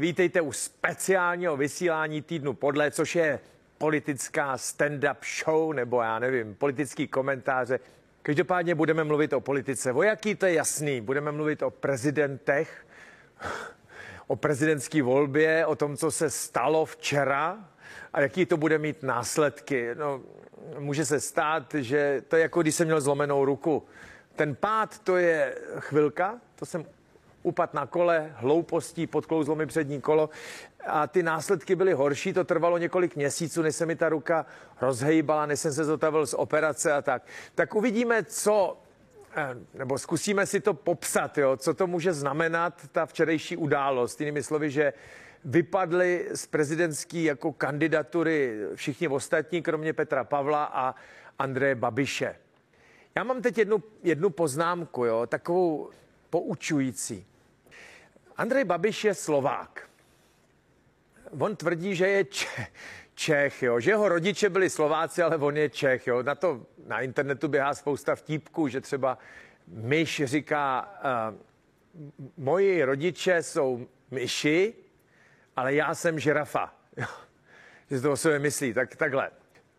Vítejte u speciálního vysílání týdnu podle, což je politická stand-up show, nebo já nevím, politický komentáře. Každopádně budeme mluvit o politice. O jaký to je jasný. Budeme mluvit o prezidentech, o prezidentské volbě, o tom, co se stalo včera a jaký to bude mít následky. No, může se stát, že to je jako když jsem měl zlomenou ruku. Ten pád to je chvilka, to jsem upad na kole, hloupostí, podklouzlo mi přední kolo a ty následky byly horší, to trvalo několik měsíců, než se mi ta ruka rozhejbala, než jsem se zotavil z operace a tak. Tak uvidíme, co eh, nebo zkusíme si to popsat, jo, co to může znamenat ta včerejší událost. Jinými slovy, že vypadly z prezidentské jako kandidatury všichni ostatní, kromě Petra Pavla a Andreje Babiše. Já mám teď jednu, jednu poznámku, jo, takovou poučující. Andrej Babiš je Slovák. On tvrdí, že je Čech, jo, že jeho rodiče byli Slováci, ale on je Čech. Jo. Na to na internetu běhá spousta vtípků, že třeba myš říká, uh, moji rodiče jsou myši, ale já jsem žirafa. Že to o sobě myslí, tak takhle.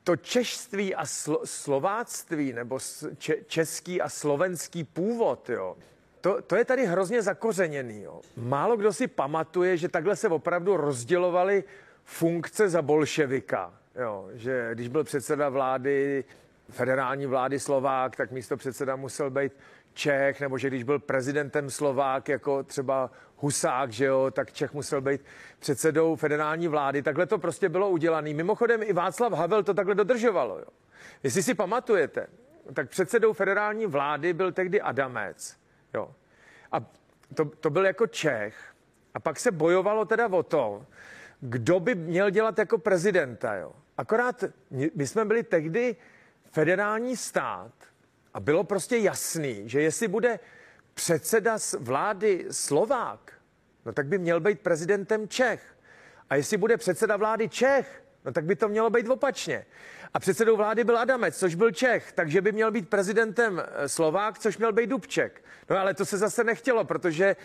To češství a slo, slováctví, nebo če, český a slovenský původ, jo, to, to je tady hrozně zakořeněný. Jo. Málo kdo si pamatuje, že takhle se opravdu rozdělovaly funkce za bolševika. Jo, že když byl předseda vlády, federální vlády Slovák, tak místo předseda musel být Čech, nebo že když byl prezidentem Slovák, jako třeba Husák, že jo, tak Čech musel být předsedou federální vlády. Takhle to prostě bylo udělané. Mimochodem i Václav Havel to takhle dodržovalo. Jo. Jestli si pamatujete, tak předsedou federální vlády byl tehdy Adamec. Jo. A to, to byl jako Čech. A pak se bojovalo teda o to, kdo by měl dělat jako prezidenta. Jo. Akorát my jsme byli tehdy federální stát a bylo prostě jasný, že jestli bude předseda z vlády Slovák, no tak by měl být prezidentem Čech. A jestli bude předseda vlády Čech, no tak by to mělo být opačně. A předsedou vlády byl Adamec, což byl Čech, takže by měl být prezidentem eh, Slovák, což měl být Dubček. No ale to se zase nechtělo, protože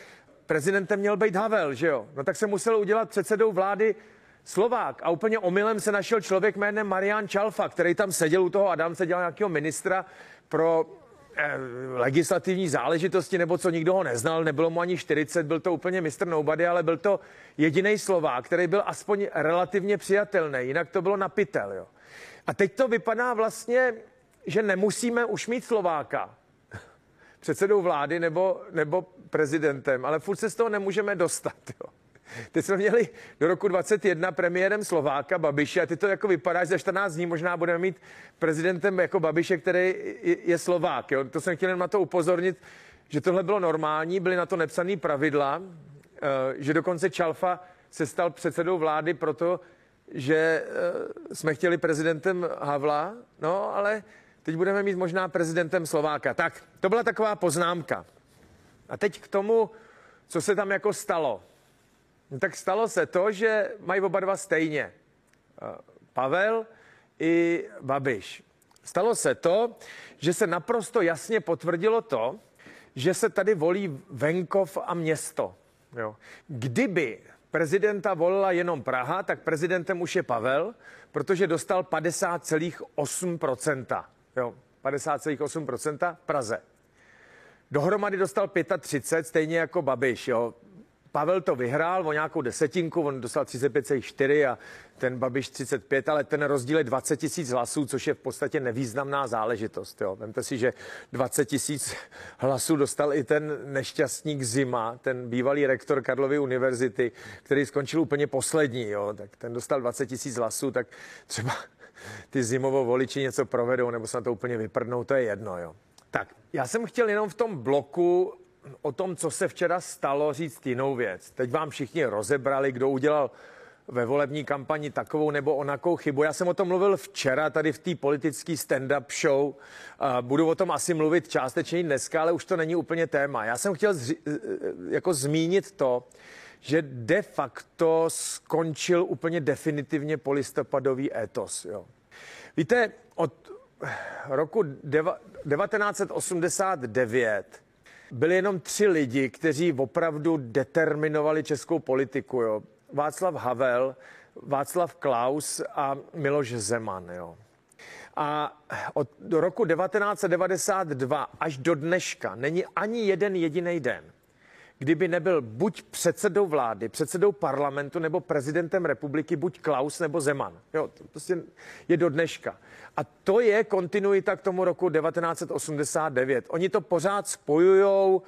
prezidentem měl být Havel, že jo? No tak se musel udělat předsedou vlády Slovák. A úplně omylem se našel člověk jménem Marian Čalfa, který tam seděl u toho Adamce, dělal nějakého ministra pro legislativní záležitosti, nebo co nikdo ho neznal, nebylo mu ani 40, byl to úplně mistr nobody, ale byl to jediný Slovák, který byl aspoň relativně přijatelný, jinak to bylo na pytel, jo. A teď to vypadá vlastně, že nemusíme už mít Slováka předsedou vlády nebo, nebo prezidentem, ale furt se z toho nemůžeme dostat. Jo. Teď jsme měli do roku 21 premiérem Slováka Babiše a ty to jako vypadá, že za 14 dní možná budeme mít prezidentem jako Babiše, který je Slovák. Jo. To jsem chtěl jen na to upozornit, že tohle bylo normální, byly na to nepsané pravidla, eh, že dokonce Čalfa se stal předsedou vlády proto, že uh, jsme chtěli prezidentem Havla, no ale teď budeme mít možná prezidentem Slováka. Tak, to byla taková poznámka. A teď k tomu, co se tam jako stalo. No, tak stalo se to, že mají oba dva stejně. Uh, Pavel i Babiš. Stalo se to, že se naprosto jasně potvrdilo to, že se tady volí venkov a město. Jo. Kdyby prezidenta volila jenom Praha, tak prezidentem už je Pavel, protože dostal 50,8%. Jo, 50,8% v Praze. Dohromady dostal 35, stejně jako Babiš. Jo. Pavel to vyhrál o nějakou desetinku, on dostal 35,4 a ten Babiš 35, ale ten rozdíl je 20 tisíc hlasů, což je v podstatě nevýznamná záležitost. Jo. Vemte si, že 20 tisíc hlasů dostal i ten nešťastník Zima, ten bývalý rektor Karlovy univerzity, který skončil úplně poslední. Jo. Tak ten dostal 20 tisíc hlasů, tak třeba ty Zimovo voliči něco provedou, nebo se na to úplně vyprdnou, to je jedno. Jo. Tak, já jsem chtěl jenom v tom bloku o tom, co se včera stalo, říct jinou věc. Teď vám všichni rozebrali, kdo udělal ve volební kampani takovou nebo onakou chybu. Já jsem o tom mluvil včera tady v té politické stand-up show. Budu o tom asi mluvit částečně dneska, ale už to není úplně téma. Já jsem chtěl zři- e, e, jako zmínit to, že de facto skončil úplně definitivně polistopadový étos. Jo. Víte, od roku deva- 1989 byli jenom tři lidi, kteří opravdu determinovali českou politiku. Jo. Václav Havel, Václav Klaus a Miloš Zeman. Jo. A od roku 1992 až do dneška není ani jeden jediný den, kdyby nebyl buď předsedou vlády, předsedou parlamentu nebo prezidentem republiky, buď Klaus nebo Zeman. Jo, to prostě je do dneška. A to je kontinuita k tomu roku 1989. Oni to pořád spojujou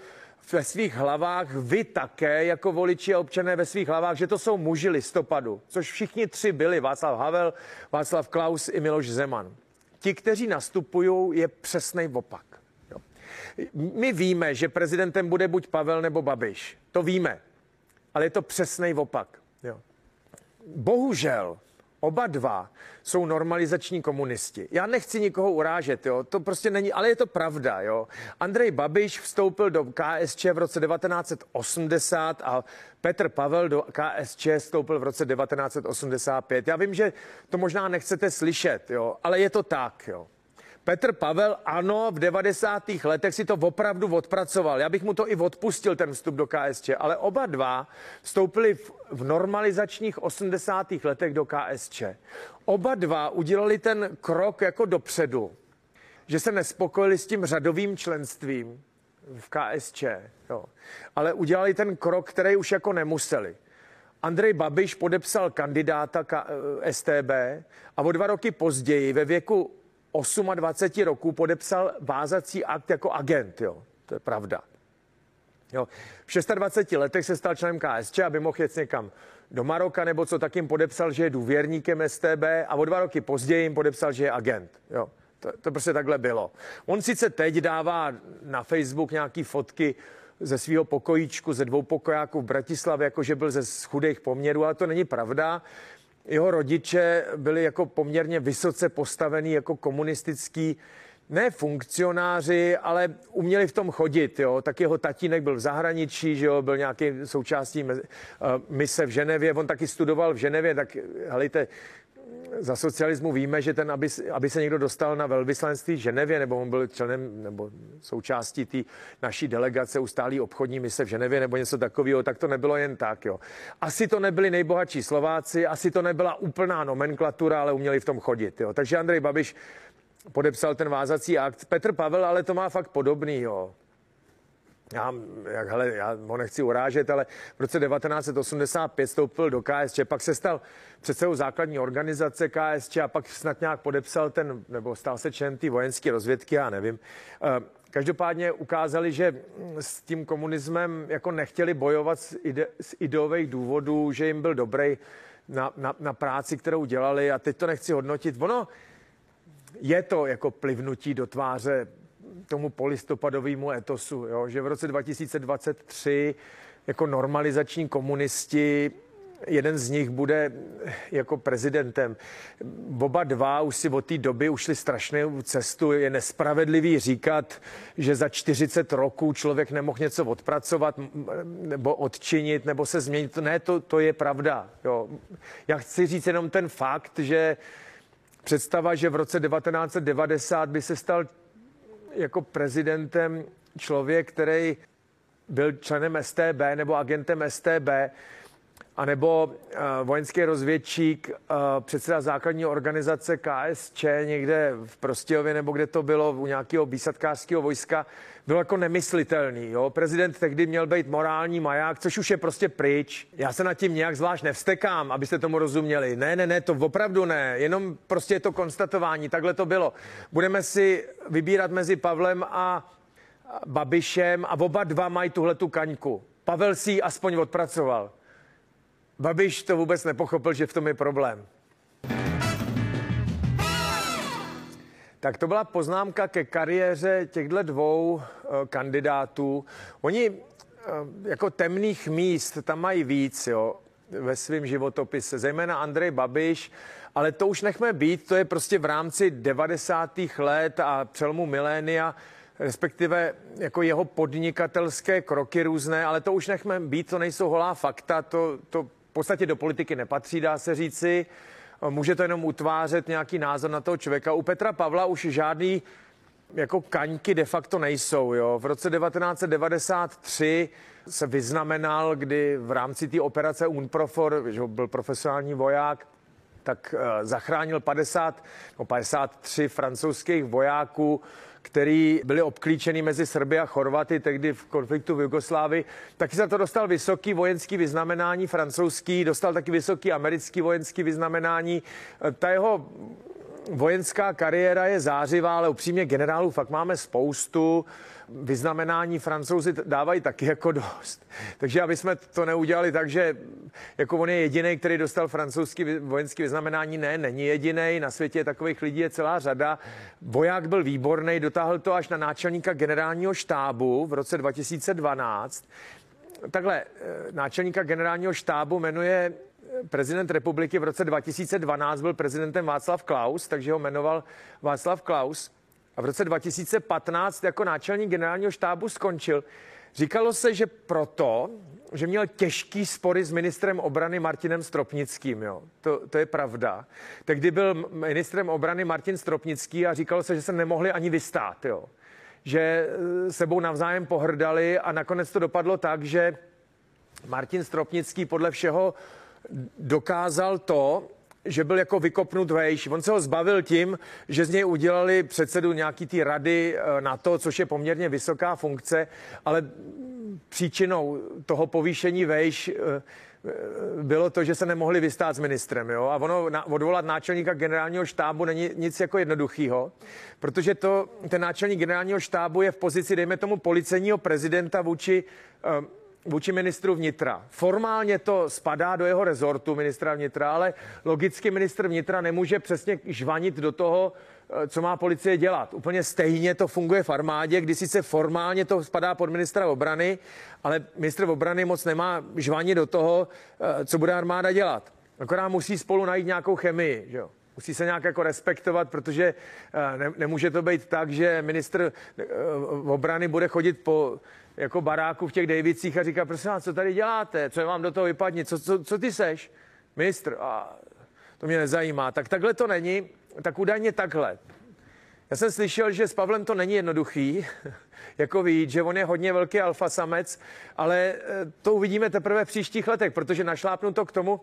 ve svých hlavách, vy také jako voliči a občané ve svých hlavách, že to jsou muži listopadu, což všichni tři byli, Václav Havel, Václav Klaus i Miloš Zeman. Ti, kteří nastupují, je přesný opak. My víme, že prezidentem bude buď Pavel nebo Babiš. To víme. Ale je to přesný opak. Jo. Bohužel Oba dva jsou normalizační komunisti. Já nechci nikoho urážet, jo, to prostě není, ale je to pravda, jo. Andrej Babiš vstoupil do KSČ v roce 1980 a Petr Pavel do KSČ vstoupil v roce 1985. Já vím, že to možná nechcete slyšet, jo, ale je to tak, jo. Petr Pavel, ano, v 90. letech si to opravdu odpracoval. Já bych mu to i odpustil, ten vstup do KSČ, ale oba dva vstoupili v, v normalizačních 80. letech do KSČ. Oba dva udělali ten krok jako dopředu, že se nespokojili s tím řadovým členstvím v KSČ, jo. ale udělali ten krok, který už jako nemuseli. Andrej Babiš podepsal kandidáta K- eh, STB a o dva roky později ve věku 28 roků podepsal vázací akt jako agent, jo. To je pravda. Jo. V 26 letech se stal členem KSČ, aby mohl jet někam do Maroka, nebo co, tak jim podepsal, že je důvěrníkem STB a o dva roky později jim podepsal, že je agent. Jo. To, to prostě takhle bylo. On sice teď dává na Facebook nějaký fotky ze svého pokojíčku, ze dvou pokojáků v Bratislavě, jako že byl ze chudých poměrů, ale to není pravda jeho rodiče byli jako poměrně vysoce postavený jako komunistický ne funkcionáři, ale uměli v tom chodit, jo. Tak jeho tatínek byl v zahraničí, že jo, byl nějaký součástí uh, mise v Ženevě, on taky studoval v Ženevě, tak helejte, za socialismu víme, že ten, aby, aby se někdo dostal na velvyslanství v Ženevě, nebo on byl členem nebo součástí té naší delegace ustálí obchodní mise v Ženevě nebo něco takového, tak to nebylo jen tak. Jo. Asi to nebyli nejbohatší Slováci, asi to nebyla úplná nomenklatura, ale uměli v tom chodit. Jo. Takže Andrej Babiš podepsal ten vázací akt. Petr Pavel ale to má fakt podobný. Jo já, jak, hele, já ho nechci urážet, ale v roce 1985 vstoupil do KSČ, pak se stal předsedou základní organizace KSČ a pak snad nějak podepsal ten, nebo stal se člen té vojenské rozvědky, já nevím. Eh, každopádně ukázali, že s tím komunismem jako nechtěli bojovat z, ide, z ideových důvodů, že jim byl dobrý na, na, na práci, kterou dělali a teď to nechci hodnotit. Ono je to jako plivnutí do tváře tomu polistopadovému etosu, jo? že v roce 2023 jako normalizační komunisti jeden z nich bude jako prezidentem. Oba dva už si od té doby ušli strašnou cestu. Je nespravedlivý říkat, že za 40 roků člověk nemohl něco odpracovat nebo odčinit nebo se změnit. Ne, to, to je pravda. Jo. Já chci říct jenom ten fakt, že představa, že v roce 1990 by se stal jako prezidentem člověk, který byl členem STB nebo agentem STB, anebo uh, vojenský rozvědčík, uh, předseda základní organizace KSČ někde v Prostějově nebo kde to bylo, u nějakého výsadkářského vojska, bylo jako nemyslitelný. Jo? Prezident tehdy měl být morální maják, což už je prostě pryč. Já se nad tím nějak zvlášť nevstekám, abyste tomu rozuměli. Ne, ne, ne, to opravdu ne. Jenom prostě je to konstatování, takhle to bylo. Budeme si vybírat mezi Pavlem a Babišem a oba dva mají tuhle tu kaňku. Pavel si ji aspoň odpracoval. Babiš to vůbec nepochopil, že v tom je problém. Tak to byla poznámka ke kariéře těchto dvou uh, kandidátů. Oni uh, jako temných míst tam mají víc, jo, ve svém životopise, zejména Andrej Babiš, ale to už nechme být, to je prostě v rámci 90. let a přelomu milénia, respektive jako jeho podnikatelské kroky různé, ale to už nechme být, to nejsou holá fakta, to, to podstatě do politiky nepatří, dá se říci. Může to jenom utvářet nějaký názor na toho člověka. U Petra Pavla už žádný jako kaňky de facto nejsou. Jo. V roce 1993 se vyznamenal, kdy v rámci té operace UNPROFOR, že byl profesionální voják, tak uh, zachránil 50, no 53 francouzských vojáků, který byli obklíčeni mezi Srby a Chorvaty, tehdy v konfliktu v Jugoslávii. Taky za to dostal vysoký vojenský vyznamenání francouzský, dostal taky vysoký americký vojenský vyznamenání. Ta jeho vojenská kariéra je zářivá, ale upřímně generálů fakt máme spoustu. Vyznamenání francouzi dávají taky jako dost. Takže aby jsme to neudělali tak, že jako on je jediný, který dostal francouzský vojenský vyznamenání, ne, není jediný. Na světě takových lidí je celá řada. Voják byl výborný, dotáhl to až na náčelníka generálního štábu v roce 2012. Takhle, eh, náčelníka generálního štábu jmenuje prezident republiky v roce 2012 byl prezidentem Václav Klaus, takže ho jmenoval Václav Klaus. A v roce 2015 jako náčelník generálního štábu skončil. Říkalo se, že proto, že měl těžký spory s ministrem obrany Martinem Stropnickým. Jo. To, to je pravda. Tehdy byl ministrem obrany Martin Stropnický a říkalo se, že se nemohli ani vystát. Jo. Že eh, sebou navzájem pohrdali a nakonec to dopadlo tak, že Martin Stropnický podle všeho dokázal to, že byl jako vykopnut vejš. On se ho zbavil tím, že z něj udělali předsedu nějaký ty rady eh, na to, což je poměrně vysoká funkce, ale příčinou toho povýšení vejš eh, eh, bylo to, že se nemohli vystát s ministrem. Jo? A ono na, odvolat náčelníka generálního štábu není nic jako jednoduchého, protože to, ten náčelník generálního štábu je v pozici, dejme tomu, policejního prezidenta vůči vůči ministru vnitra. Formálně to spadá do jeho rezortu ministra vnitra, ale logicky ministr vnitra nemůže přesně žvanit do toho, eh, co má policie dělat. Úplně stejně to funguje v armádě, kdy sice formálně to spadá pod ministra obrany, ale ministr obrany moc nemá žvanit do toho, eh, co bude armáda dělat. Akorát musí spolu najít nějakou chemii, že jo? Musí se nějak jako respektovat, protože eh, ne, nemůže to být tak, že ministr obrany bude chodit po jako baráku v těch Davicích a říká, prosím vás, co tady děláte, co vám do toho vypadne, co, co, co ty seš? Ministr, a to mě nezajímá. Tak takhle to není, tak údajně takhle. Já jsem slyšel, že s Pavlem to není jednoduchý, jako víc, že on je hodně velký alfa samec, ale eh, to uvidíme teprve v příštích letech, protože našlápnu to k tomu,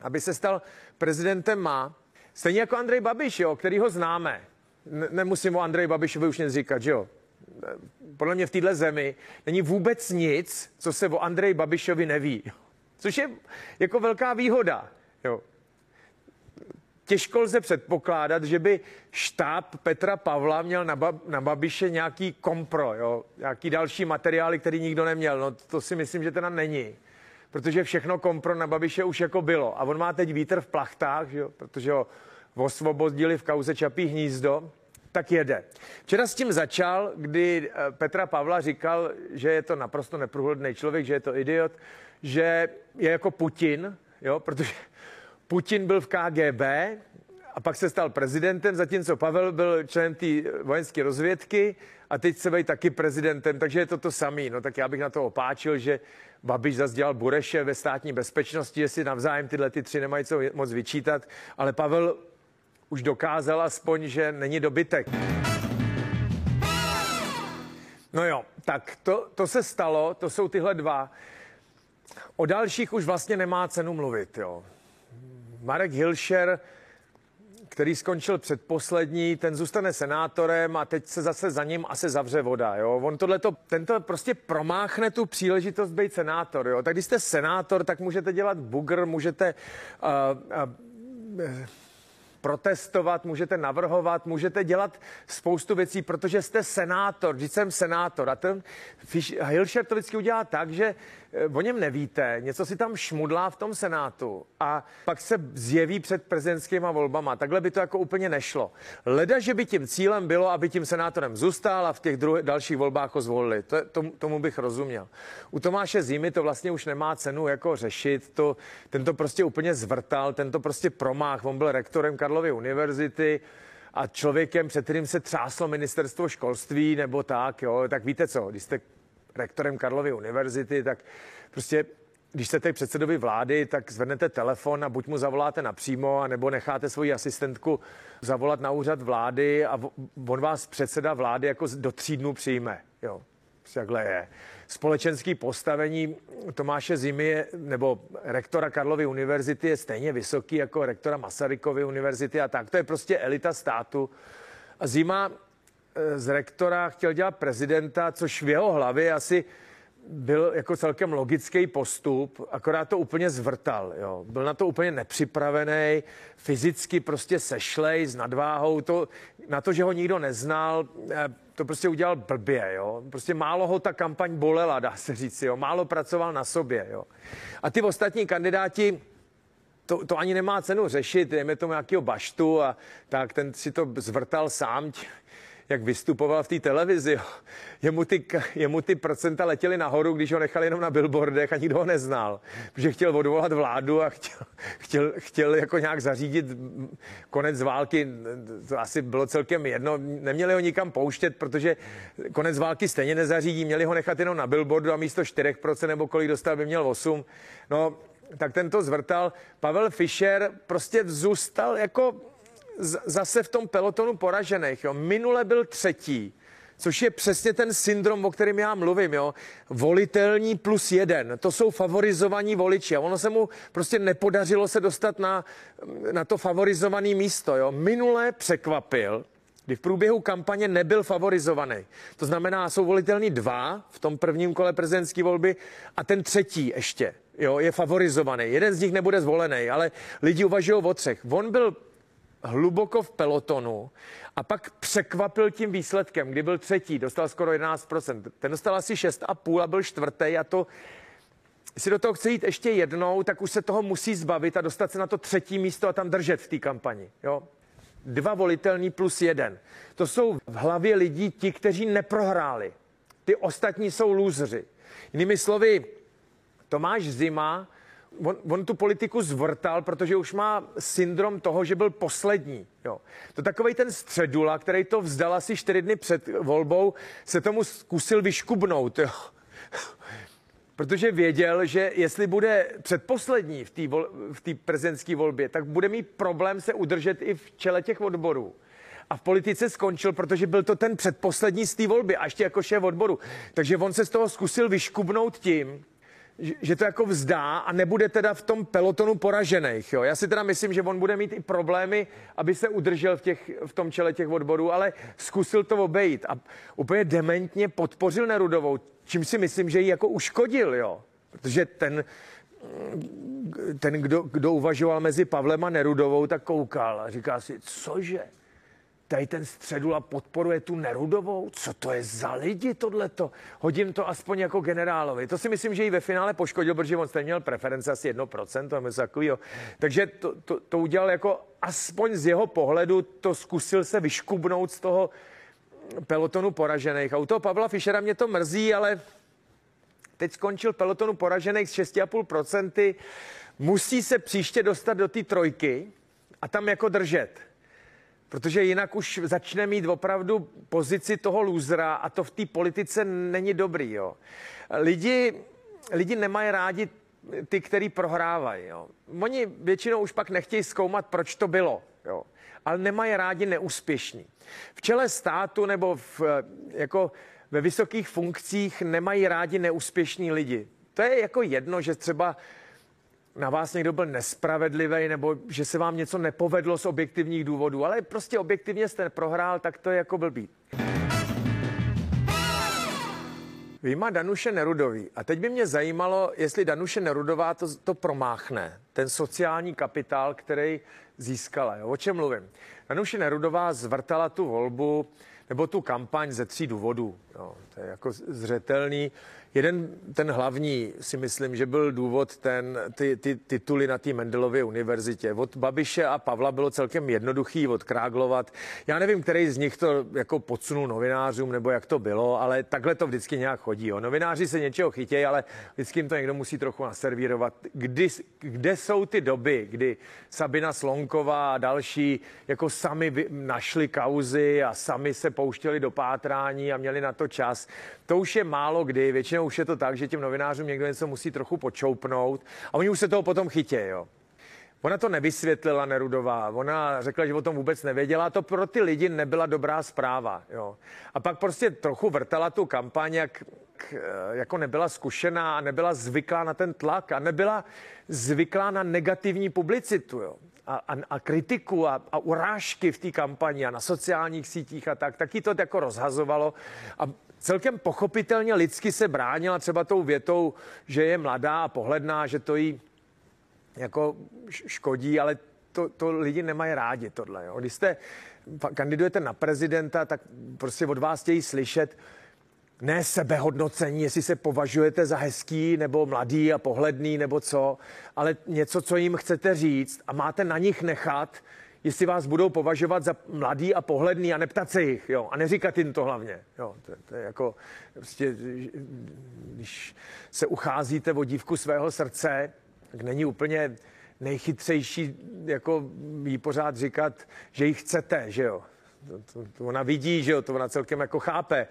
aby se stal prezidentem má. Stejně jako Andrej Babiš, jo, který ho známe. nemusím o Andrej Babišovi už nic říkat, že jo? Podle mě v této zemi není vůbec nic, co se o Andreji Babišovi neví. Což je jako velká výhoda. Jo. Těžko lze předpokládat, že by štáb Petra Pavla měl na, Bab- na Babiše nějaký kompro, jo? nějaký další materiály, který nikdo neměl. No to si myslím, že teda není. Protože všechno kompro na Babiše už jako bylo. A on má teď vítr v plachtách, jo? protože ho osvobodili v kauze Čapí hnízdo tak jede. Včera s tím začal, kdy eh, Petra Pavla říkal, že je to naprosto neprůhledný člověk, že je to idiot, že je jako Putin, jo, protože Putin byl v KGB a pak se stal prezidentem, zatímco Pavel byl člen té vojenské rozvědky a teď se vej taky prezidentem, takže je to to samý. No tak já bych na to opáčil, že Babiš zase dělal Bureše ve státní bezpečnosti, jestli navzájem tyhle ty tři nemají co moc vyčítat, ale Pavel už dokázal aspoň, že není dobytek. No jo, tak to, to se stalo, to jsou tyhle dva. O dalších už vlastně nemá cenu mluvit, jo. Marek Hilšer, který skončil předposlední, ten zůstane senátorem a teď se zase za ním asi zavře voda, jo. On tohleto, tento prostě promáchne tu příležitost být senátor, jo. Tak když jste senátor, tak můžete dělat bugr, můžete uh, uh, protestovat, můžete navrhovat, můžete dělat spoustu věcí, protože jste senátor, když jsem senátor. A ten Hilšer to vždycky udělá tak, že Eh, o něm nevíte, něco si tam šmudlá v tom Senátu a pak se zjeví před prezidentskými volbama. Takhle by to jako úplně nešlo. Leda, že by tím cílem bylo, aby tím senátorem zůstal a v těch druh- dalších volbách ho zvolili. To, to, tomu bych rozuměl. U Tomáše Zimy to vlastně už nemá cenu jako řešit. To, ten to prostě úplně zvrtal, ten to prostě promách. On byl rektorem Karlovy univerzity a člověkem, před kterým se třáslo ministerstvo školství nebo tak, jo, tak víte co, když jste rektorem Karlovy univerzity, tak prostě když jste předsedovi vlády, tak zvednete telefon a buď mu zavoláte napřímo, nebo necháte svoji asistentku zavolat na úřad vlády a on vás předseda vlády jako do tří dnů přijme. Jo, takhle je. Společenský postavení Tomáše Zimy nebo rektora Karlovy univerzity je stejně vysoký jako rektora Masarykovy univerzity a tak. To je prostě elita státu. A Zima eh, z rektora chtěl dělat prezidenta, což v jeho hlavě asi byl jako celkem logický postup, akorát to úplně zvrtal. Jo. Byl na to úplně nepřipravený, fyzicky prostě sešlej s nadváhou. To, na to, že ho nikdo neznal, eh, to prostě udělal blbě. Jo. Prostě málo ho ta kampaň bolela, dá se říct. Jo. Málo pracoval na sobě. Jo. A ty ostatní kandidáti, to, to ani nemá cenu řešit, dejme tomu nějakého baštu a tak ten si to zvrtal sám jak vystupoval v té televizi. Jemu ty, jemu ty procenta letěly nahoru, když ho nechali jenom na billboardech a nikdo ho neznal. Protože chtěl odvolat vládu a chtěl, chtěl, chtěl jako nějak zařídit konec války. To asi bylo celkem jedno. Neměli ho nikam pouštět, protože konec války stejně nezařídí. Měli ho nechat jenom na billboardu a místo 4% nebo kolik dostal by měl 8. No, tak tento zvrtal. Pavel Fischer prostě zůstal jako zase v tom pelotonu poražených. Jo. Minule byl třetí, což je přesně ten syndrom, o kterém já mluvím. Jo. Volitelní plus jeden, to jsou favorizovaní voliči. A ono se mu prostě nepodařilo se dostat na, na to favorizované místo. Jo. Minule překvapil, kdy v průběhu kampaně nebyl favorizovaný. To znamená, jsou volitelní dva v tom prvním kole prezidentské volby a ten třetí ještě jo, je favorizovaný. Jeden z nich nebude zvolený, ale lidi uvažují o třech. On byl hluboko v pelotonu a pak překvapil tím výsledkem, kdy byl třetí, dostal skoro 11%. Ten dostal asi 6,5 a byl čtvrtý a to si do toho chce jít ještě jednou, tak už se toho musí zbavit a dostat se na to třetí místo a tam držet v té kampani. Jo? Dva volitelní plus jeden. To jsou v hlavě lidí ti, kteří neprohráli. Ty ostatní jsou lůzři. Jinými slovy, Tomáš Zima on, on tu politiku zvrtal, protože už má syndrom toho, že byl poslední. Jo. To takový ten středula, který to vzdal asi čtyři dny před volbou, se tomu zkusil vyškubnout. Jo. Protože věděl, že jestli bude předposlední v té vol, prezidentské volbě, tak bude mít problém se udržet i v čele těch odborů a v politice skončil, protože byl to ten předposlední z té volby a ještě jako šéf odboru. Takže on se z toho zkusil vyškubnout tím, že to jako vzdá a nebude teda v tom pelotonu poražených. Jo? Já si teda myslím, že on bude mít i problémy, aby se udržel v, těch, v tom čele těch odborů, ale zkusil to obejít a úplně dementně podpořil Nerudovou, čím si myslím, že ji jako uškodil, jo? Protože ten, ten kdo, kdo uvažoval mezi Pavlem a Nerudovou, tak koukal a říká si, cože? Tady ten středula podporuje tu Nerudovou? Co to je za lidi tohleto? Hodím to aspoň jako generálovi. To si myslím, že i ve finále poškodil, protože on stejně měl preference asi 1%, nebo takového. Takže to, to, to udělal jako aspoň z jeho pohledu, to zkusil se vyškubnout z toho pelotonu poražených. A u toho Pavla Fischera mě to mrzí, ale teď skončil pelotonu poražených s 6,5%. Musí se příště dostat do té trojky a tam jako držet protože jinak už začne mít opravdu pozici toho lůzra a to v té politice není dobrý. Jo. Lidi, lidi nemají rádi ty, který prohrávají. Jo. Oni většinou už pak nechtějí zkoumat, proč to bylo. Jo. Ale nemají rádi neúspěšní. V čele státu nebo v, jako ve vysokých funkcích nemají rádi neúspěšní lidi. To je jako jedno, že třeba na vás někdo byl nespravedlivý nebo že se vám něco nepovedlo z objektivních důvodů, ale prostě objektivně jste prohrál, tak to je jako blbý. Vyjma Danuše Nerudový. A teď by mě zajímalo, jestli Danuše Nerudová to, to promáchne, ten sociální kapitál, který získala. Jo? O čem mluvím? Danuše Nerudová zvrtala tu volbu nebo tu kampaň ze tří důvodů. Jo? To je jako zřetelný. Jeden, ten hlavní, si myslím, že byl důvod ten, ty, ty tituly na té Mendelově univerzitě. Od Babiše a Pavla bylo celkem jednoduchý odkráglovat. Já nevím, který z nich to jako podsunul novinářům, nebo jak to bylo, ale takhle to vždycky nějak chodí. Jo. Novináři se něčeho chytějí, ale vždycky jim to někdo musí trochu naservírovat. Kdy, kde jsou ty doby, kdy Sabina Slonková a další jako sami našli kauzy a sami se pouštěli do pátrání a měli na to čas. To už je málo kdy, většinou už je to tak, že těm novinářům někdo něco musí trochu počoupnout a oni už se toho potom chytí, jo. Ona to nevysvětlila Nerudová, ona řekla, že o tom vůbec nevěděla, to pro ty lidi nebyla dobrá zpráva. Jo. A pak prostě trochu vrtala tu kampaň, jak, jako nebyla zkušená a nebyla zvyklá na ten tlak a nebyla zvyklá na negativní publicitu. Jo. A, a, a kritiku a, a urážky v té kampani a na sociálních sítích a tak, taky to jako rozhazovalo. A celkem pochopitelně lidsky se bránila třeba tou větou, že je mladá a pohledná, že to jí jako škodí, ale to, to lidi nemají rádi tohle. Jo. Když jste kandidujete na prezidenta, tak prostě od vás chtějí slyšet ne sebehodnocení, jestli se považujete za hezký nebo mladý a pohledný nebo co, ale něco, co jim chcete říct a máte na nich nechat, jestli vás budou považovat za mladý a pohledný a neptat se jich, jo, a neříkat jim to hlavně, jo, to, to je jako, prostě, když se ucházíte o dívku svého srdce, tak není úplně nejchytřejší jako jí pořád říkat, že ji chcete, že jo. To, to, to ona vidí, že jo, to ona celkem jako chápe.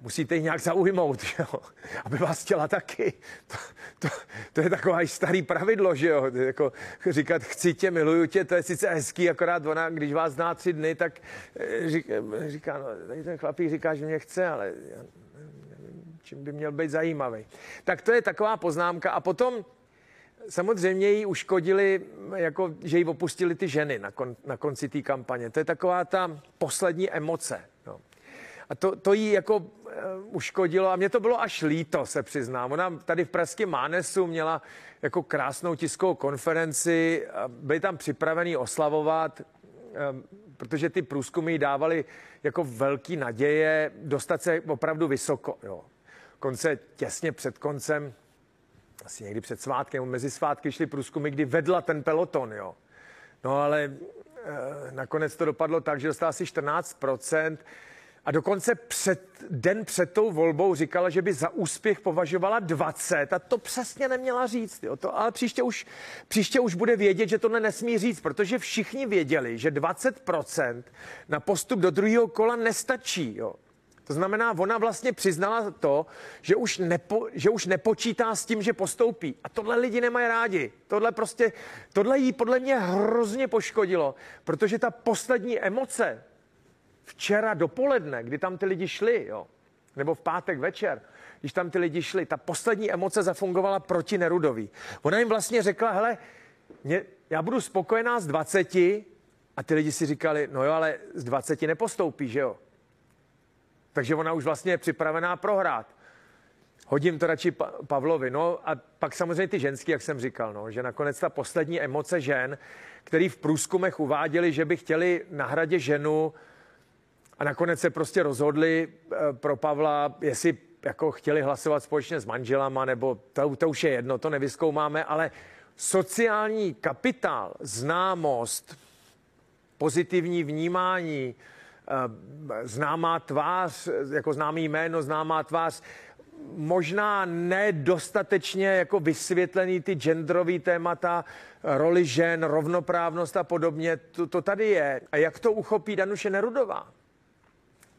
Musíte ji nějak zaujmout, jo, aby vás chtěla taky. To, to, to je taková starý pravidlo, že jo, jako říkat chci tě, miluju tě, to je sice hezký, akorát ona, když vás zná tři dny, tak eh, říká, říká no, tady ten chlapík říká, že mě chce, ale já nevím, čím by měl být zajímavý. Tak to je taková poznámka a potom samozřejmě jí uškodili, jako, že jí opustili ty ženy na, kon, na konci té kampaně. To je taková ta poslední emoce. A to, to jí jako uh, uškodilo a mě to bylo až líto, se přiznám. Ona tady v Pražském Mánesu měla jako krásnou tiskovou konferenci, byli tam připravení oslavovat, um, protože ty průzkumy dávali jako velký naděje dostat se opravdu vysoko. Jo. Konce těsně před koncem asi někdy před svátkem, mezi svátky šly průzkumy, kdy vedla ten peloton, jo. No ale e, nakonec to dopadlo tak, že dostala asi 14%, a dokonce před, den před tou volbou říkala, že by za úspěch považovala 20 a to přesně neměla říct. Jo. To, ale příště už, příště už bude vědět, že tohle nesmí říct, protože všichni věděli, že 20% na postup do druhého kola nestačí. Jo. To znamená, ona vlastně přiznala to, že už, nepo, že už nepočítá s tím, že postoupí. A tohle lidi nemají rádi. Tohle prostě, tohle jí podle mě hrozně poškodilo, protože ta poslední emoce včera dopoledne, kdy tam ty lidi šli, jo, nebo v pátek večer, když tam ty lidi šli, ta poslední emoce zafungovala proti Nerudovi. Ona jim vlastně řekla, hele, mě, já budu spokojená z 20 a ty lidi si říkali, no jo, ale z 20 nepostoupí, že jo. Takže ona už vlastně je připravená prohrát. Hodím to radši pa- Pavlovi. No a pak samozřejmě ty ženský, jak jsem říkal, no, že nakonec ta poslední emoce žen, který v průzkumech uváděli, že by chtěli na hradě ženu a nakonec se prostě rozhodli e, pro Pavla, jestli jako chtěli hlasovat společně s manželama, nebo to, to už je jedno, to nevyskoumáme, ale sociální kapitál, známost, pozitivní vnímání, Eh, známá tvář, jako známý jméno, známá tvář, možná nedostatečně jako vysvětlený ty genderový témata, roli žen, rovnoprávnost a podobně. To, to tady je. A jak to uchopí Danuše Nerudová?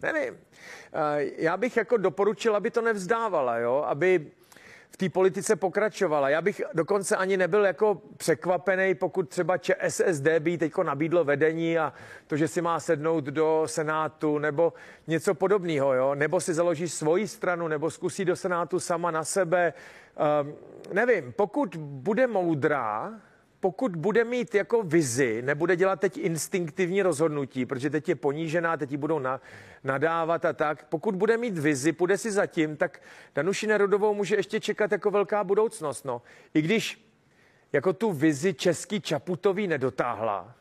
Nevím. Eh, já bych jako doporučil, aby to nevzdávala, jo? aby v té politice pokračovala. Já bych dokonce ani nebyl jako překvapený, pokud třeba ČSSD by teď nabídlo vedení a to, že si má sednout do Senátu nebo něco podobného, jo? nebo si založí svoji stranu, nebo zkusí do Senátu sama na sebe. Um, nevím, pokud bude moudrá, pokud bude mít jako vizi, nebude dělat teď instinktivní rozhodnutí, protože teď je ponížená, teď ji budou na, nadávat a tak, pokud bude mít vizi, půjde si zatím, tak Danuši Nerudovou může ještě čekat jako velká budoucnost. No. I když jako tu vizi český Čaputový nedotáhla,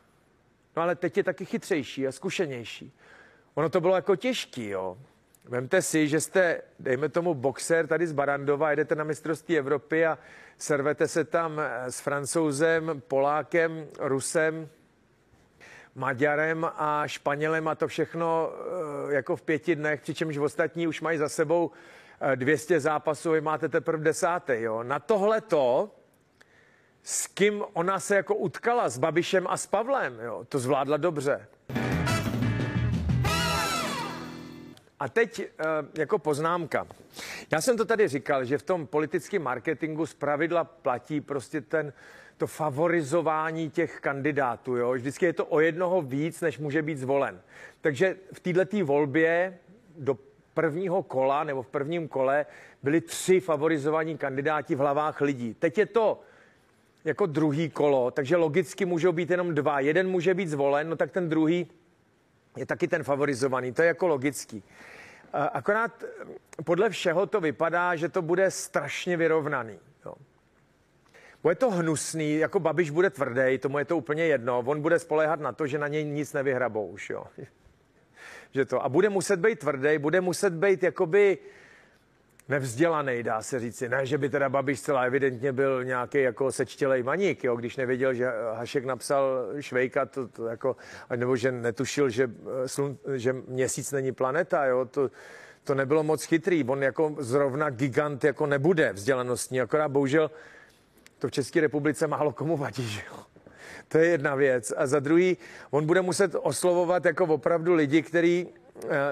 no ale teď je taky chytřejší a zkušenější. Ono to bylo jako těžký, jo. Vemte si, že jste, dejme tomu, boxer tady z Barandova, jedete na mistrovství Evropy a servete se tam eh, s francouzem, Polákem, Rusem, Maďarem a Španělem a to všechno eh, jako v pěti dnech, přičemž ostatní už mají za sebou 200 eh, zápasů, vy máte teprve desátý. Jo. Na tohleto, s kým ona se jako utkala, s Babišem a s Pavlem, jo, to zvládla dobře. A teď eh, jako poznámka. Já jsem to tady říkal, že v tom politickém marketingu z pravidla platí prostě ten, to favorizování těch kandidátů. Jo? Vždycky je to o jednoho víc, než může být zvolen. Takže v této volbě do prvního kola nebo v prvním kole byli tři favorizovaní kandidáti v hlavách lidí. Teď je to jako druhý kolo, takže logicky můžou být jenom dva. Jeden může být zvolen, no tak ten druhý je taky ten favorizovaný. To je jako logický. Akorát podle všeho to vypadá, že to bude strašně vyrovnaný. Jo. Bude to hnusný, jako Babiš bude tvrdý, tomu je to úplně jedno. On bude spolehat na to, že na něj nic nevyhrabou už. Jo. že to. A bude muset být tvrdý, bude muset být jakoby nevzdělaný, dá se říci. Ne, že by teda Babiš celá evidentně byl nějaký jako sečtělej maník, jo, když nevěděl, že Hašek napsal Švejka, to, to jako, nebo že netušil, že, eh, slun, že měsíc není planeta, jo, to, to nebylo moc chytrý. On jako zrovna gigant jako nebude vzdělanostní, akorát bohužel to v České republice málo komu vadí, že jo. To je jedna věc. A za druhý, on bude muset oslovovat jako opravdu lidi, eh,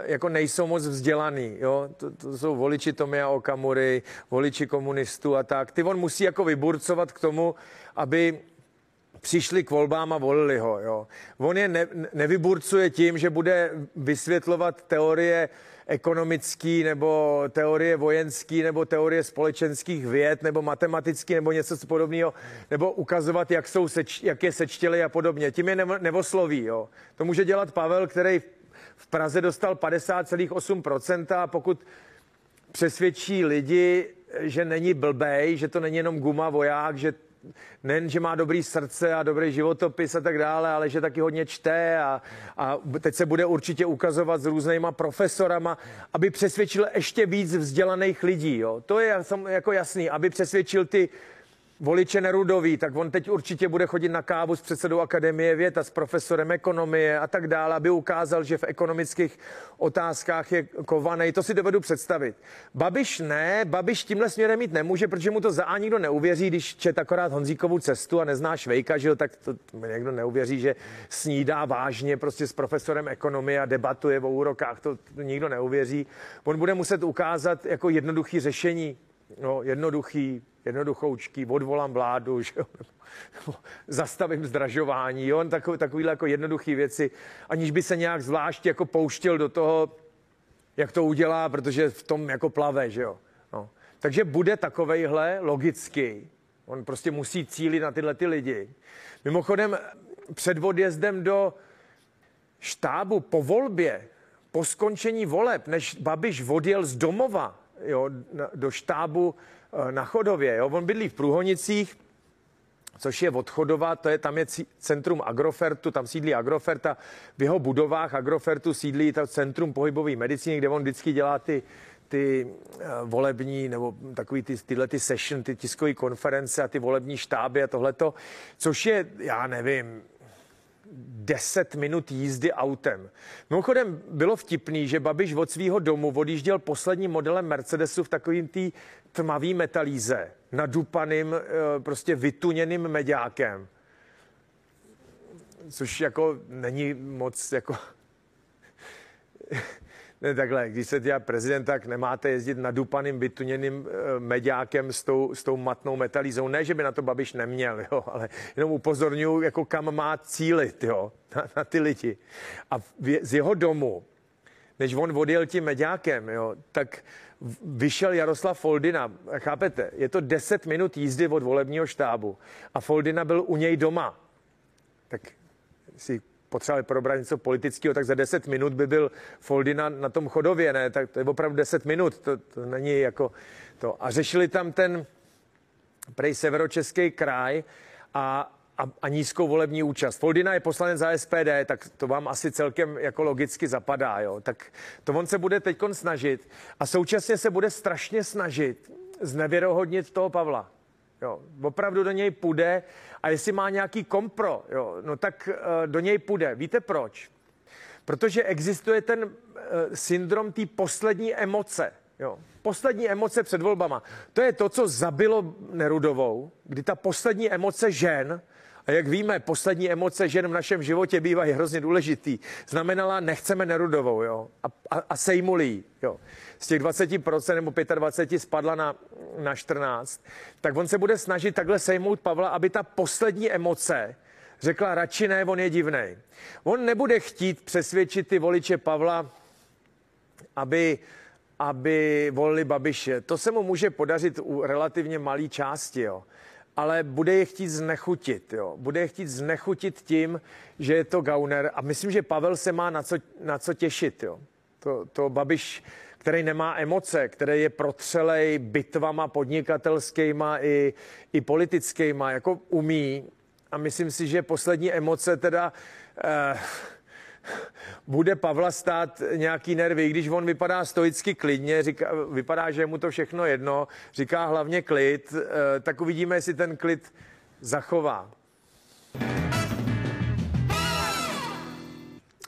jako nejsou moc vzdělaný, jo? To, to jsou voliči Tomia Okamury, voliči komunistů a tak. Ty on musí jako vyburcovat k tomu, aby přišli k volbám a volili ho. Jo. On je ne, nevyburcuje tím, že bude vysvětlovat teorie ekonomický nebo teorie vojenský nebo teorie společenských věd nebo matematický nebo něco podobného, nebo ukazovat, jak, jsou seč, jak je sečtěli a podobně. Tím je nevosloví. Jo. To může dělat Pavel, který v Praze dostal 50,8% a pokud přesvědčí lidi, že není blbej, že to není jenom guma voják, že nejen, že má dobrý srdce a dobrý životopis a tak dále, ale že taky hodně čte a, a teď se bude určitě ukazovat s různýma profesorama, aby přesvědčil ještě víc vzdělaných lidí. Jo. To je jako jasný, aby přesvědčil ty voliče Nerudový, tak on teď určitě bude chodit na kávu s předsedou Akademie věd a s profesorem ekonomie a tak dále, aby ukázal, že v ekonomických otázkách je kovaný. To si dovedu představit. Babiš ne, Babiš tímhle směrem mít nemůže, protože mu to za a nikdo neuvěří, když čet akorát Honzíkovou cestu a nezná Švejka, že jo, tak to někdo neuvěří, že snídá vážně prostě s profesorem ekonomie a debatuje o úrokách, to, nikdo neuvěří. On bude muset ukázat jako jednoduchý řešení, no, jednoduchý, jednoduchoučký, odvolám vládu, že jo, zastavím zdražování, jo, takový, takovýhle jako jednoduché věci, aniž by se nějak zvlášť jako pouštěl do toho, jak to udělá, protože v tom jako plave, že jo. No. Takže bude takovejhle logicky, on prostě musí cílit na tyhle ty lidi. Mimochodem, před odjezdem do štábu po volbě, po skončení voleb, než Babiš odjel z domova jo, do štábu Eh, na Chodově. Jo? On bydlí v Průhonicích, což je od Chodova, to je, tam je centrum Agrofertu, tam sídlí Agroferta. V jeho budovách Agrofertu sídlí to centrum pohybové medicíny, kde on vždycky dělá ty, ty uh, volební nebo takový ty, tyhle ty session, ty tiskové konference a ty volební štáby a tohleto, což je, já nevím, 10 minut jízdy autem. Mimochodem bylo vtipný, že Babiš od svého domu odjížděl posledním modelem Mercedesu v takovým tý tmavý metalíze, nadupaným, eh, prostě vytuněným mediákem. Což jako není moc jako... ne, takhle, když se dělá prezident, tak nemáte jezdit nadupaným, vytuněným e, mediákem s tou, s tou matnou metalízou. Ne, že by na to Babiš neměl, jo, ale jenom upozorňuji, jako kam má cílit, jo, na, na ty lidi. A v, z jeho domu, než on odjel tím mediákem, jo, tak vyšel Jaroslav Foldina. Chápete? Je to 10 minut jízdy od volebního štábu a Foldina byl u něj doma. Tak si potřebovali probrat něco politického, tak za 10 minut by byl Foldina na tom chodově, ne? Tak to je opravdu 10 minut, to, to není jako to. A řešili tam ten prej severočeský kraj a a, a nízkou volební účast. Foldina je poslanec za SPD, tak to vám asi celkem jako logicky zapadá. Jo? Tak to on se bude teď snažit a současně se bude strašně snažit znevěrohodnit toho Pavla. Jo, opravdu do něj půjde a jestli má nějaký kompro, jo, no tak uh, do něj půjde. Víte proč? Protože existuje ten uh, syndrom té poslední emoce. Jo. Poslední emoce před volbama. To je to, co zabilo Nerudovou, kdy ta poslední emoce žen A jak víme, poslední emoce žen v našem životě bývají hrozně důležitý. Znamenala, nechceme Nerudovou, jo, a, a, a sejmulí, jo. Z těch 20% nebo 25 spadla na, na 14. Tak on se bude snažit takhle sejmout Pavla, aby ta poslední emoce řekla radši ne, on je divný. On nebude chtít přesvědčit ty voliče Pavla, aby aby volili Babiše. To se mu může podařit u relativně malé části, jo. Ale bude je chtít znechutit. Jo. Bude je chtít znechutit tím, že je to gauner a myslím, že Pavel se má na co, na co těšit. Jo. To, to Babiš, který nemá emoce, který je protřelej bitvama podnikatelskýma i, i politickýma, jako umí. A myslím si, že poslední emoce teda... Eh, bude Pavla stát nějaký nervy, když on vypadá stoicky klidně, říká, vypadá, že je mu to všechno jedno, říká hlavně klid, eh, tak uvidíme, jestli ten klid zachová.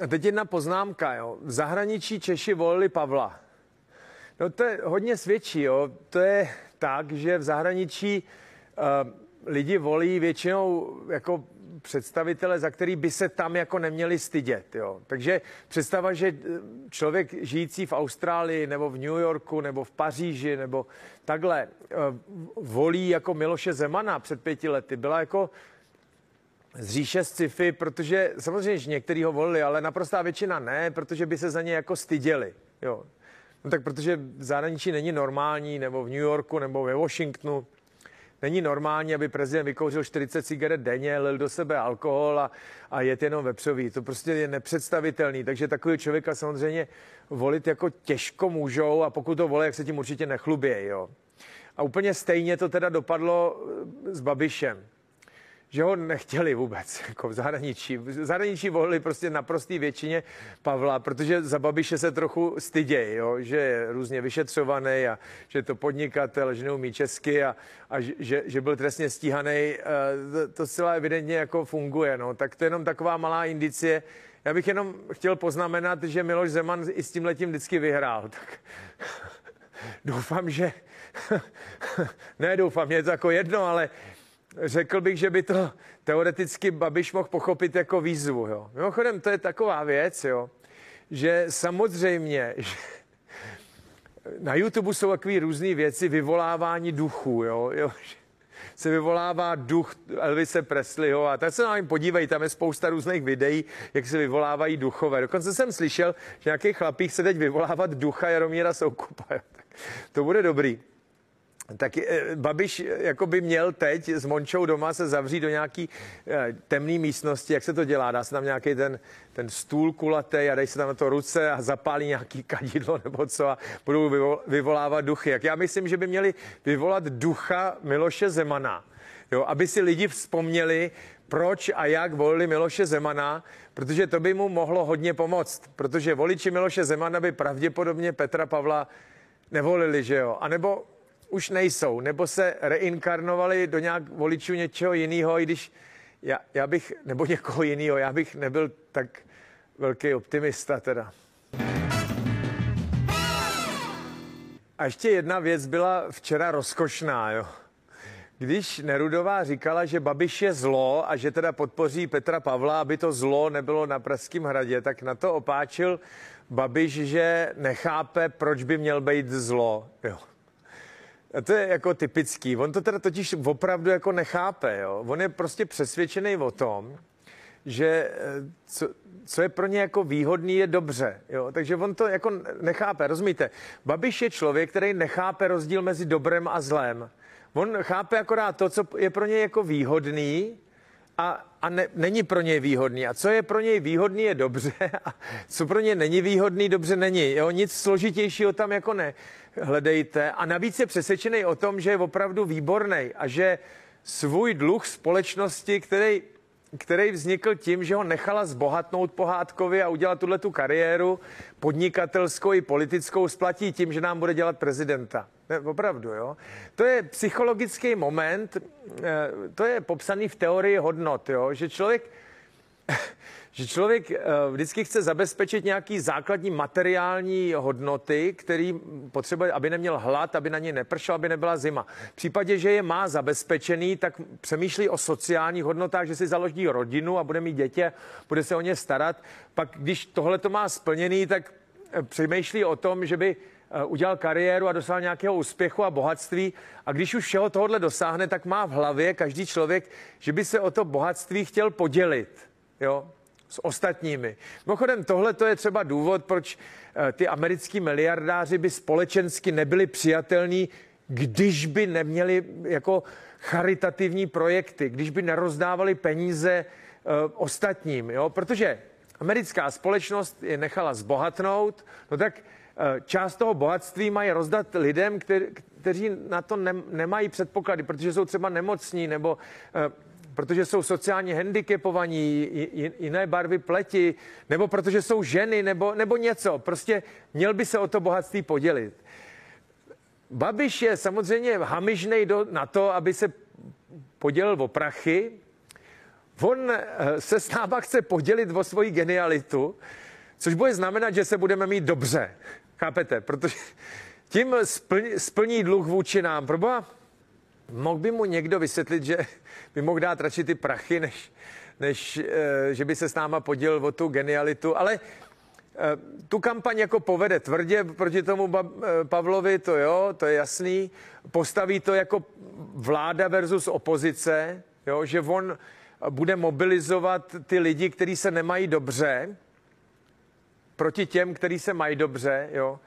A teď jedna poznámka, jo. V zahraničí Češi volili Pavla. No to je hodně svědčí, jo. To je tak, že v zahraničí uh, lidi volí většinou jako představitele, za který by se tam jako neměli stydět. Jo. Takže představa, že eh, člověk žijící v Austrálii nebo v New Yorku nebo v Paříži nebo takhle eh, volí jako Miloše Zemana před pěti lety, byla jako z říše sci-fi, protože samozřejmě, že některý ho volili, ale naprostá většina ne, protože by se za ně jako styděli. Jo. No tak protože v zahraničí není normální, nebo v New Yorku, nebo ve Washingtonu, Není normální, aby prezident vykouřil 40 cigaret denně, lil do sebe alkohol a, a jet jenom vepřový. To prostě je nepředstavitelný. Takže takový člověka samozřejmě volit jako těžko můžou a pokud to volí, jak se tím určitě nechlubějí. Jo. A úplně stejně to teda dopadlo s Babišem že ho nechtěli vůbec jako v zahraničí. V zahraničí volili prostě naprostý většině Pavla, protože za Babiše se trochu stydějí, jo? že je různě vyšetřovaný a že je to podnikatel, že neumí česky a, a že, že byl trestně stíhaný. Eh, to, to zcela evidentně jako funguje. No. Tak to je jenom taková malá indicie. Já bych jenom chtěl poznamenat, že Miloš Zeman i s tím letím vždycky vyhrál. Tak doufám, že... ne, doufám, je to jako jedno, ale řekl bych, že by to teoreticky Babiš mohl pochopit jako výzvu. Jo. Mimochodem, to je taková věc, jo, že samozřejmě, že na YouTube jsou takové různé věci, vyvolávání duchů, jo, jo, se vyvolává duch Elvise Presleyho a tak se na něm podívej, tam je spousta různých videí, jak se vyvolávají duchové. Dokonce jsem slyšel, že nějaký chlapík se teď vyvolávat ducha Jaromíra Soukupa. Jo. Tak to bude dobrý tak eh, Babiš eh, jako by měl teď s Mončou doma se zavřít do nějaký eh, temné místnosti. Jak se to dělá? Dá se tam nějaký ten, ten stůl kulatý a dají se tam na to ruce a zapálí nějaký kadidlo nebo co a budou vyvolávat duchy. Jak já myslím, že by měli vyvolat ducha Miloše Zemana. Jo, aby si lidi vzpomněli, proč a jak volili Miloše Zemana, protože to by mu mohlo hodně pomoct. Protože voliči Miloše Zemana by pravděpodobně Petra Pavla nevolili, že jo? A nebo už nejsou, nebo se reinkarnovali do nějak voličů něčeho jiného, i když já, já bych, nebo někoho jiného, já bych nebyl tak velký optimista teda. A ještě jedna věc byla včera rozkošná, jo. Když Nerudová říkala, že Babiš je zlo a že teda podpoří Petra Pavla, aby to zlo nebylo na Pražském hradě, tak na to opáčil Babiš, že nechápe, proč by měl být zlo. Jo. A to je jako typický. On to teda totiž opravdu jako nechápe. Jo? On je prostě přesvědčený o tom, že eh, co, co je pro ně jako výhodný, je dobře. Jo? Takže on to jako nechápe, rozumíte? Babiš je člověk, který nechápe rozdíl mezi dobrem a zlem. On chápe akorát to, co je pro něj jako výhodný a, a ne, není pro něj výhodný. A co je pro něj výhodný, je dobře. A co pro něj není výhodný, dobře není. Jo? Nic složitějšího tam jako ne hledejte. A navíc je přesvědčený o tom, že je opravdu výborný a že svůj dluh společnosti, který, který vznikl tím, že ho nechala zbohatnout pohádkově a udělat tuhle tu kariéru podnikatelskou i politickou, splatí tím, že nám bude dělat prezidenta. Ne, opravdu, jo. To je psychologický moment, eh, to je popsaný v teorii hodnot, jo, že člověk že člověk eh, vždycky chce zabezpečit nějaký základní materiální hodnoty, který potřebuje, aby neměl hlad, aby na ně nepršel, aby nebyla zima. V případě, že je má zabezpečený, tak přemýšlí o sociálních hodnotách, že si založí rodinu a bude mít dětě, bude se o ně starat. Pak, když tohle to má splněný, tak eh, přemýšlí o tom, že by eh, udělal kariéru a dosáhl nějakého úspěchu a bohatství. A když už všeho tohohle dosáhne, tak má v hlavě každý člověk, že by se o to bohatství chtěl podělit. Jo? S ostatními. Mimochodem, tohle to je třeba důvod, proč eh, ty americký miliardáři by společensky nebyli přijatelní, když by neměli jako charitativní projekty, když by nerozdávali peníze uh, ostatním, jo? protože americká společnost je nechala zbohatnout, no tak uh, část toho bohatství mají rozdat lidem, kteří na to ne, nemají předpoklady, protože jsou třeba nemocní nebo protože jsou sociálně handicapovaní, jiné barvy pleti, nebo protože jsou ženy, nebo, nebo něco. Prostě měl by se o to bohatství podělit. Babiš je samozřejmě hamižnej na to, aby se podělil o prachy. On eh, se s náma chce podělit o svoji genialitu, což bude znamenat, že se budeme mít dobře. Chápete? Protože tím splní, splní dluh vůči nám. Proboha, mohl by mu někdo vysvětlit, že by mohl dát radši ty prachy, než, než eh, že by se s náma podělil o tu genialitu, ale eh, tu kampaň jako povede tvrdě proti tomu eh, Pavlovi, to jo, to je jasný. Postaví to jako vláda versus opozice, jo, že on bude mobilizovat ty lidi, kteří se nemají dobře, proti těm, kteří se mají dobře, jo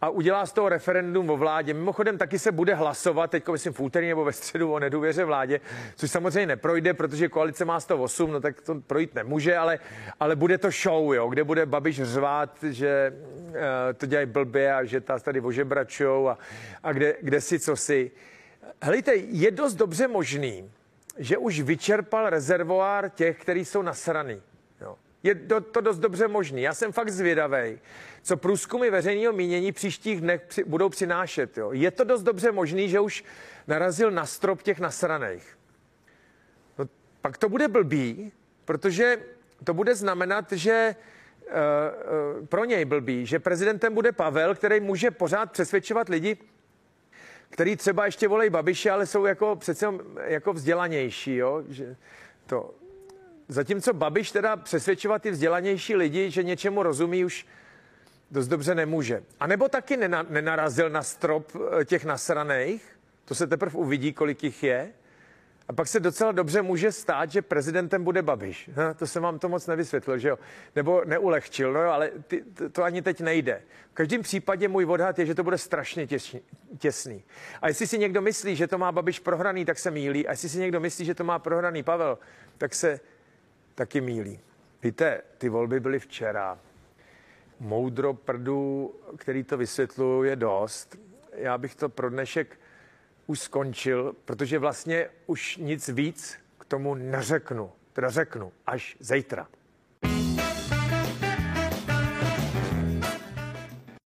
a udělá z toho referendum o vládě. Mimochodem taky se bude hlasovat, teď myslím v úterý nebo ve středu o nedůvěře vládě, což samozřejmě neprojde, protože koalice má 108, no tak to projít nemůže, ale, ale bude to show, jo, kde bude Babiš řvát, že uh, to dělají blbě a že ta tady ožebračou a, a kde, kde si co si. Helejte, je dost dobře možný, že už vyčerpal rezervoár těch, kteří jsou nasraný. Je to, to dost dobře možný. Já jsem fakt zvědavý, co průzkumy veřejného mínění příštích dnech při, budou přinášet. Jo. Je to dost dobře možný, že už narazil na strop těch nasraných. No, pak to bude blbý, protože to bude znamenat, že uh, uh, pro něj blbý, že prezidentem bude Pavel, který může pořád přesvědčovat lidi, který třeba ještě volej Babiše, ale jsou jako přece jako vzdělanější, jo? Že to. Zatímco Babiš teda přesvědčovat ty vzdělanější lidi, že něčemu rozumí, už dost dobře nemůže. A nebo taky nena, nenarazil na strop eh, těch nasraných, to se teprve uvidí, kolik jich je. A pak se docela dobře může stát, že prezidentem bude Babiš. Ha, to jsem vám to moc nevysvětlil, že jo? Nebo neulehčil, no jo, ale ty, to, to ani teď nejde. V každém případě můj odhad je, že to bude strašně těsný, těsný. A jestli si někdo myslí, že to má Babiš prohraný, tak se mílí. A jestli si někdo myslí, že to má prohraný Pavel, tak se taky mílí. Víte, ty volby byly včera moudro prdu, který to vysvětluje, je dost. Já bych to pro dnešek už skončil, protože vlastně už nic víc k tomu neřeknu. Teda řeknu až zítra.